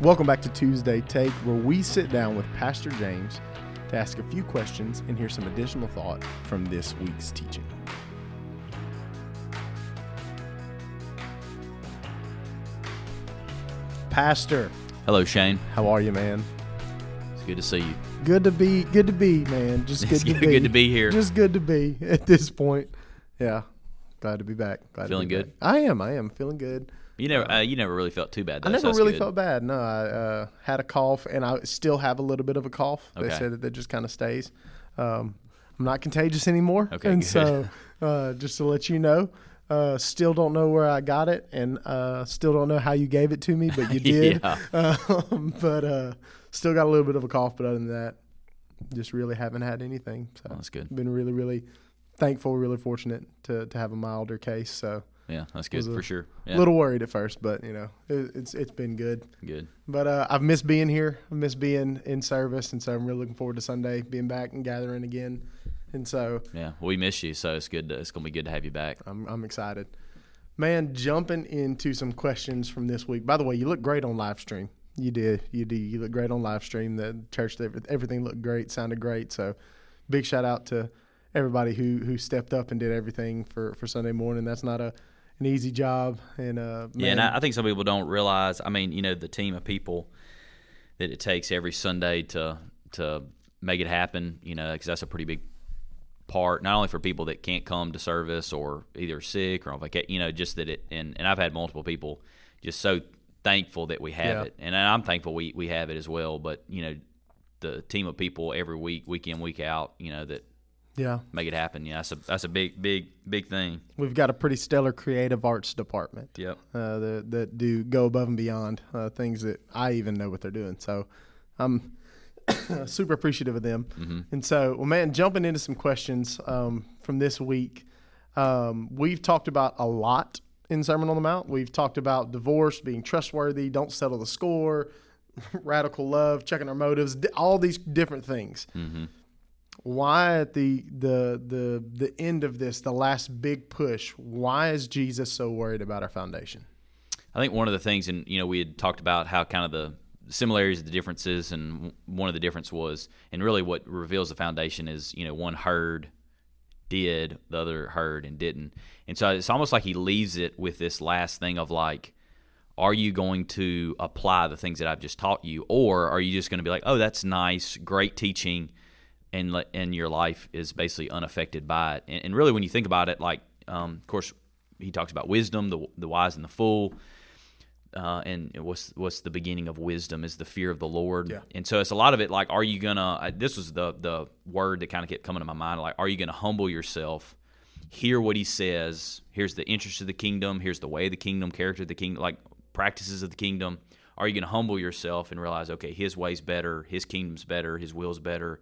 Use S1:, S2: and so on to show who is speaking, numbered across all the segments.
S1: Welcome back to Tuesday Take, where we sit down with Pastor James to ask a few questions and hear some additional thought from this week's teaching. Pastor,
S2: Hello, Shane.
S1: how are you, man?
S2: It's good to see you.
S1: Good to be, good to be, man. Just good
S2: It's
S1: to be.
S2: good to be here.
S1: Just good to be at this point. Yeah, glad to be back. Glad
S2: Feeling
S1: to be
S2: good?
S1: back. I am. I am feeling good.
S2: You never, uh, you never really felt too bad. Though,
S1: I never
S2: that's
S1: really
S2: good.
S1: felt bad. No, I uh, had a cough, and I still have a little bit of a cough. They
S2: Okay.
S1: said that that just kind of stays. Um, I'm not contagious anymore,
S2: Okay,
S1: and
S2: good.
S1: so uh, just to let you know, uh, still don't know where I got it, and uh, still don't know how you gave it to me, but you did.
S2: Yeah.
S1: um, but uh, still got a little bit of a cough. But other than that, just really haven't had anything. So
S2: Well, that's good.
S1: been really, really thankful, really fortunate to to have a milder case. So
S2: Yeah, that's good for sure.
S1: a
S2: Yeah,
S1: little worried at first, but you know, it, it's it's been good.
S2: good.
S1: But uh, I've missed being here. I miss being in service, and so I'm really looking forward to Sunday being back and gathering again. And so
S2: Yeah, we miss you, so it's good. To, it's gonna be good to have you back.
S1: I'm I'm excited. Man, jumping into some questions from this week. By the way, you look great on live stream. You did. You did. You look great on live stream. The church, everything looked great, sounded great. So, big shout out to everybody who who stepped up and did everything for for Sunday morning. That's not a an easy job. And uh,
S2: Yeah, and I, I think some people don't realize. I mean, you know, the team of people that it takes every Sunday to to make it happen. You know, because that's a pretty big part, not only for people that can't come to service or either sick or on vacation. You know, just that it. And and I've had multiple people just so thankful that we have
S1: Yeah.
S2: it, and I'm thankful we we have it as well. But you know, the team of people every week, week in, week out. You know that
S1: yeah,
S2: make it happen. Yeah, that's a that's a big big big thing.
S1: we've got a pretty stellar creative arts department.
S2: Yep.
S1: uh, that that do go above and beyond uh, things that I even know what they're doing. So I'm super appreciative of them.
S2: Mm-hmm.
S1: And so, well, man, jumping into some questions um, from this week, um, we've talked about a lot in Sermon on the Mount. We've talked about divorce, being trustworthy, don't settle the score, radical love, checking our motives, all these different things.
S2: Mm-hmm.
S1: Why at the the the the end of this, the last big push? Why is Jesus so worried about our foundation?
S2: I think one of the things, and you know, we had talked about how kind of the similarities, the differences, and one of the difference was, and really what reveals the foundation is, you know, one heard, did, the other heard and didn't, and so it's almost like he leaves it with this last thing of like, are you going to apply the things that I've just taught you, or are you just going to be like, oh, that's nice, great teaching, and and your life is basically unaffected by it, and, and really when you think about it, like, um, of course, he talks about wisdom, the the wise and the fool uh, and what's what's the beginning of wisdom is the fear of the Lord.
S1: Yeah.
S2: And so it's a lot of it like, are you gonna? Uh, this was the the word that kind of kept coming to my mind. Like, are you gonna humble yourself, hear what He says? Here's the interest of the kingdom. Here's the way of the kingdom, character of the kingdom, like practices of the kingdom. Are you gonna humble yourself and realize, okay, His way's better, His kingdom's better, His will's better,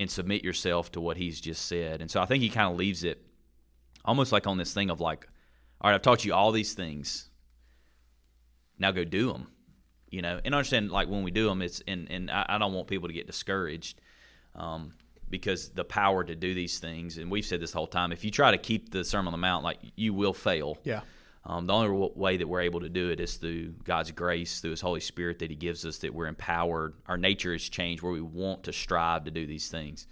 S2: and submit yourself to what He's just said? And so I think He kind of leaves it almost like on this thing of like, all right, I've taught you all these things now go do them you know and understand like when we do them it's and and i, I don't want people to get discouraged um, because the power to do these things and we've said this the whole time if you try to keep the sermon on the mount like you will fail
S1: Yeah.
S2: Um, the only way that we're able to do it is through god's grace through his holy spirit that he gives us that we're empowered. Our nature has changed where we want to strive to do these things.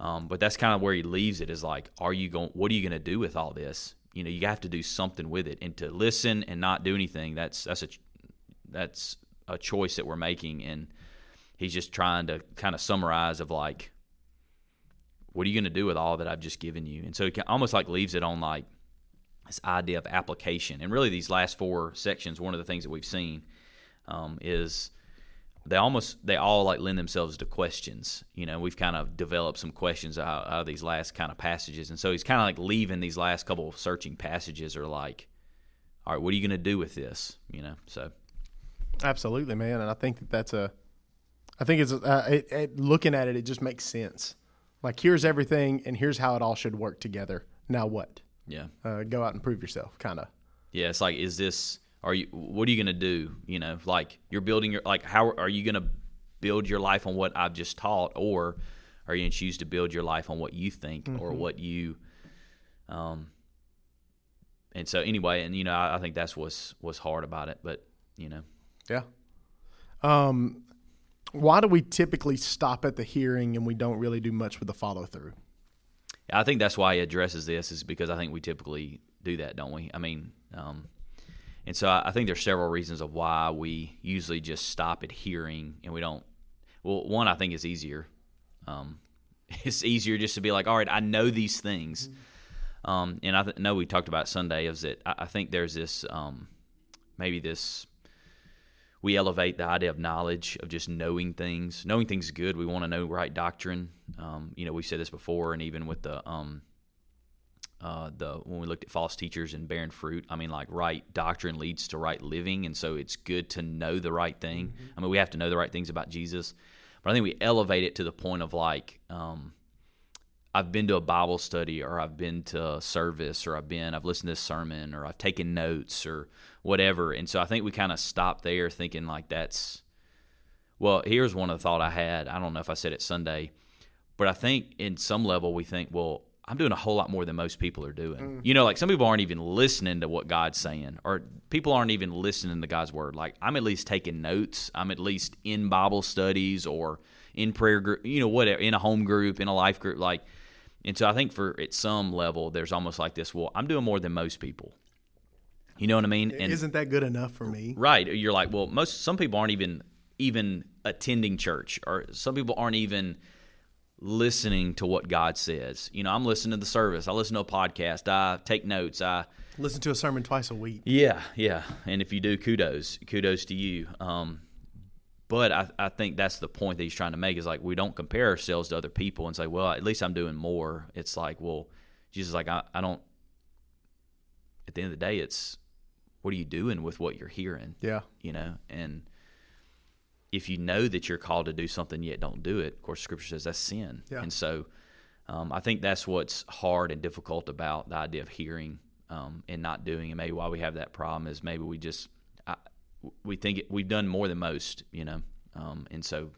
S2: Um, but that's kind of where he leaves it is like are you going what are you going to do with all this? You know you have to do something with it. And to listen and not do anything that's that's a that's a choice that we're making. And he's just trying to kind of summarize of like what are you going to do with all that i've just given you? And so he almost like leaves it on like this idea of application and really these last four sections one of the things that we've seen um, is they almost they all like lend themselves to questions you know we've kind of developed some questions out, of these last kind of passages and so he's kind of like leaving these last couple of searching passages are like all right what are you going to do with this you know so
S1: Absolutely, man, and I think that that's a, I think it's uh, it, it, looking at it, it just makes sense. Like here's everything, and here's how it all should work together. Now what?
S2: Yeah
S1: Uh, go out and prove yourself, kind of.
S2: Yeah, it's like, is this? Are you? What are you gonna do? You know, like you're building your like. How are you gonna build your life on what I've just taught, or are you gonna choose to build your life on what you think or what you? Um. And so anyway, and you know, I, I think that's what's what's hard about it, but you know,
S1: Yeah. Um, why do we typically stop at the hearing and we don't really do much with the follow through?
S2: I think that's why he addresses this is because I think we typically do that, don't we? I mean, um, and so I, I think there's several reasons of why we usually just stop at hearing and we don't. Well, one I think is easier. Um, it's easier just to be like, all right, I know these things. Um, and I th- know we talked about Sunday is that I, I think there's this um, maybe this we elevate the idea of knowledge of just knowing things. Knowing things is good. We want to know right doctrine. Um, you know, we said this before, and even with the um, uh, the when we looked at false teachers and bearing fruit, I mean, like right doctrine leads to right living, and so it's good to know the right thing. Mm-hmm. I mean, we have to know the right things about Jesus, but I think we elevate it to the point of like, um, I've been to a Bible study, or I've been to a service, or I've been, I've listened to this sermon, or I've taken notes, or whatever. And so I think we kind of stop there, thinking like that's. Well, here's one of the thought I had. I don't know if I said it Sunday, but I think in some level we think, well, I'm doing a whole lot more than most people are doing. Mm. You know, like some people aren't even listening to what God's saying, or people aren't even listening to God's word. Like I'm at least taking notes. I'm at least in Bible studies or in prayer group, you know, whatever, in a home group, in a life group. Like, and so I think for at some level, there's almost like this. Well, I'm doing more than most people. You know what I mean?
S1: And, Isn't that good enough for me?
S2: Right. You're like, well, most some people aren't even even attending church, or some people aren't even listening to what God says. You know, I'm listening to the service. I listen to a podcast. I take notes. I
S1: listen to a sermon twice a week.
S2: Yeah, yeah. And if you do, kudos, kudos to you. Um, but I, I think that's the point that he's trying to make is like we don't compare ourselves to other people and say, well, at least I'm doing more. It's like, well, Jesus, like I, I don't. At the end of the day, it's what are you doing with what you're hearing?
S1: Yeah,
S2: you know, and if you know that you're called to do something yet don't do it, of course, Scripture says that's sin. Yeah. And so, um, I think that's what's hard and difficult about the idea of hearing um, and not doing. And maybe why we have that problem is maybe we just I, we think it, we've done more than most, you know, um, and so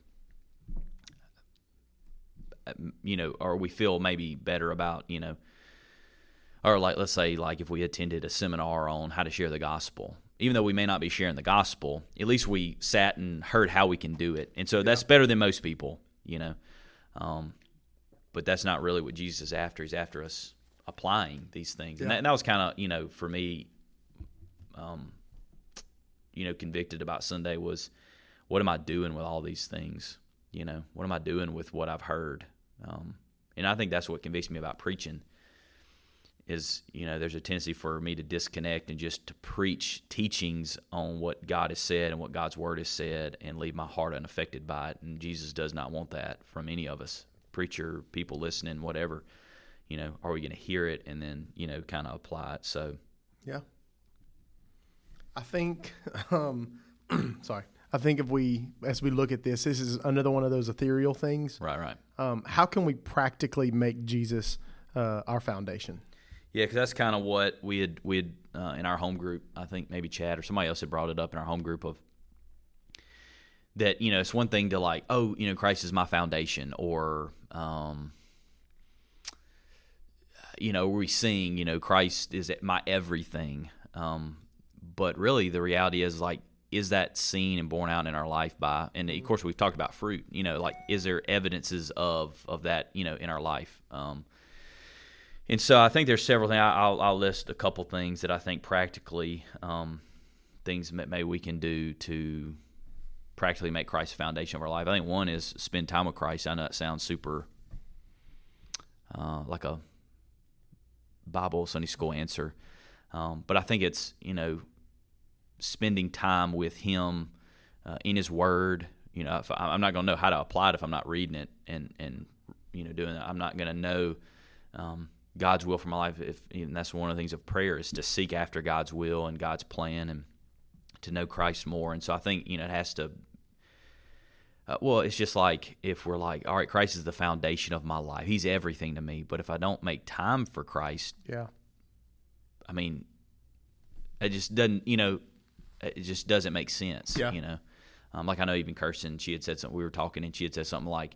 S2: you know, or we feel maybe better about you know, or like let's say like if we attended a seminar on how to share the gospel even though we may not be sharing the gospel, at least we sat and heard how we can do it. And so yeah. that's better than most people, you know. Um, but that's not really what Jesus is after. He's after us applying these things. Yeah. And, that, and, that, was kind of, you know, for me, um, you know, convicted about Sunday was what am I doing with all these things? You know, what am I doing with what I've heard? Um, and I think that's what convicts me about preaching is you know there's a tendency for me to disconnect and just to preach teachings on what God has said and what God's word has said and leave my heart unaffected by it. And Jesus does not want that from any of us preacher people listening whatever. You know are we going to hear it and then you know kind of apply it? So
S1: yeah. I think um sorry. I think if we as we look at this this is another one of those ethereal things.
S2: Right right.
S1: Um, how can we practically make Jesus uh, our foundation
S2: yeah, because that's kind of what we had we had uh, in our home group. I think maybe Chad or somebody else had brought it up in our home group of that. You know, it's one thing to like, oh, you know, Christ is my foundation, or um, you know, we sing, you know, Christ is my everything. Um, but really, the reality is like, is that seen and borne out in our life by? And of course, we've talked about fruit. You know, like, is there evidences of of that? You know, in our life. Um, and so I think there's several things. I'll, I'll list a couple things that I think practically um, things that maybe we can do to practically make Christ the foundation of our life. I think one is spend time with Christ. I know it sounds super uh, like a Bible Sunday school answer, um, but I think it's you know spending time with Him uh, in His Word. You know, I, I'm not going to know how to apply it if I'm not reading it and and you know doing that. I'm not going to know. Um, God's will for my life. If and that's one of the things of prayer is to seek after God's will and God's plan and to know Christ more. And so I think you know it has to. Uh, well, it's just like if we're like, all right, Christ is the foundation of my life. He's everything to me. But if I don't make time for Christ,
S1: yeah,
S2: I mean, it just doesn't. You know, it just doesn't make sense.
S1: Yeah.
S2: You know, um, like I know even Kirsten, she had said something. We were talking, and she had said something like,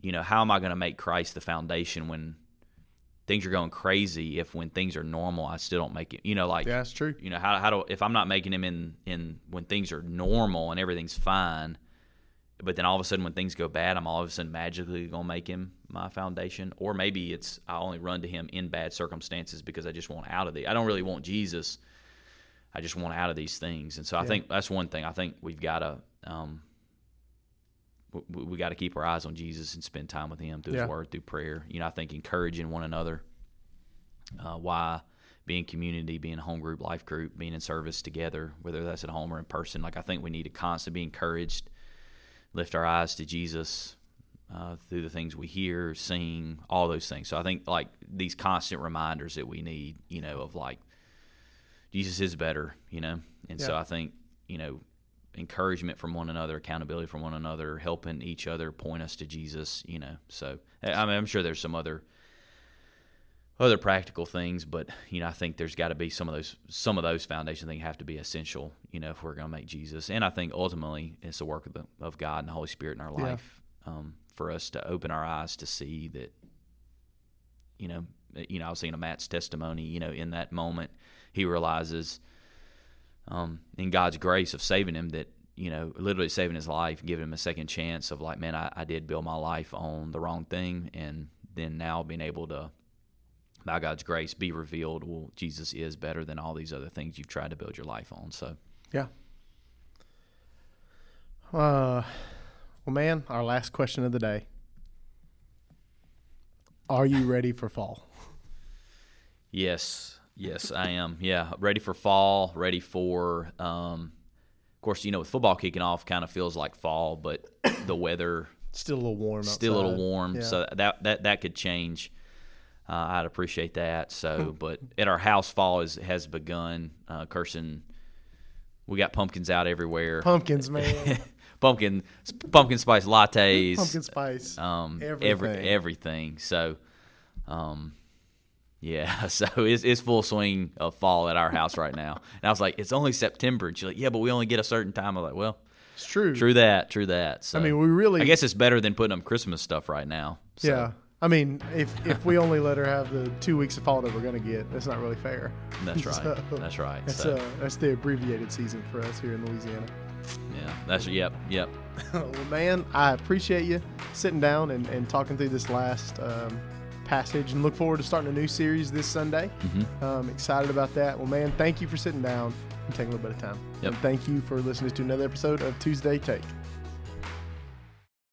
S2: you know, how am I going to make Christ the foundation when things are going crazy if when things are normal I still don't make it. You know, like
S1: Yeah, that's true.
S2: you know how how do if I'm not making him in in when things are normal and everything's fine, but then all of a sudden when things go bad, I'm all of a sudden magically gonna make him my foundation, or maybe it's I only run to him in bad circumstances because I just want out of the. I don't really want Jesus. I just want out of these things, and so I think that's one thing. I think we've got to. Um, we, we got to keep our eyes on Jesus and spend time with Him through
S1: Yeah.
S2: His Word, through prayer. You know, I think encouraging one another. Uh, why being community, being a home group, life group, being in service together, whether that's at home or in person. Like I think we need to constantly be encouraged, lift our eyes to Jesus uh, through the things we hear, sing, all those things. So I think like these constant reminders that we need, you know, of like Jesus is better, you know, and so I think you know encouragement from one another, accountability from one another, helping each other point us to Jesus, you know. So I mean, I'm sure there's some other other practical things, but you know, I think there's got to be some of those some of those foundation things have to be essential, you know, if we're going to make Jesus. And I think ultimately it's the work of the of God and the Holy Spirit in our
S1: Yeah.
S2: life um, for us to open our eyes to see that, you know, you know, I was seeing a Matt's testimony, you know, in that moment he realizes um, in God's grace of saving him that you know literally saving his life, giving him a second chance of like, man, I, I did build my life on the wrong thing, and then now being able to by God's grace be revealed. Well, Jesus is better than all these other things you've tried to build your life on. So
S1: Yeah. Uh, well, man, our last question of the day. Are you ready for fall?
S2: yes, yes, I am. Yeah, ready for fall. Ready for. Um, of course, you know, with football kicking off, kind of feels like fall, but the weather
S1: Still a little warm.
S2: still a little warm,
S1: Yeah.
S2: so that that that could change. Uh, I'd appreciate that.
S1: Hmm.
S2: So, but at our house, fall is, has begun. Uh, Carson, we got pumpkins out everywhere.
S1: Pumpkins, man.
S2: pumpkin, pumpkin spice lattes.
S1: Pumpkin spice.
S2: um,
S1: Everything.
S2: every everything. So, um, yeah, so it's it's full swing of fall at our house right now. And I was like, it's only September. And she's like, yeah, but we only get a certain time. I'm like, well,
S1: It's true.
S2: true that, true that. So,
S1: I mean, we really.
S2: I guess it's better than putting up Christmas stuff right now. So,
S1: Yeah. I mean, if if we only let her have the two weeks of fall that we're gonna get, that's not really fair.
S2: that's right.
S1: So,
S2: that's right.
S1: That's
S2: so,
S1: uh, that's the abbreviated season for us here in Louisiana.
S2: yeah, that's yep, yep.
S1: well, man, I appreciate you sitting down and, and talking through this last um, passage and look forward to starting a new series this Sunday.
S2: Mm-hmm.
S1: Um, excited about that. Well, man, thank you for sitting down and taking a little bit of time.
S2: Yep.
S1: And thank you for listening to another episode of Tuesday Take.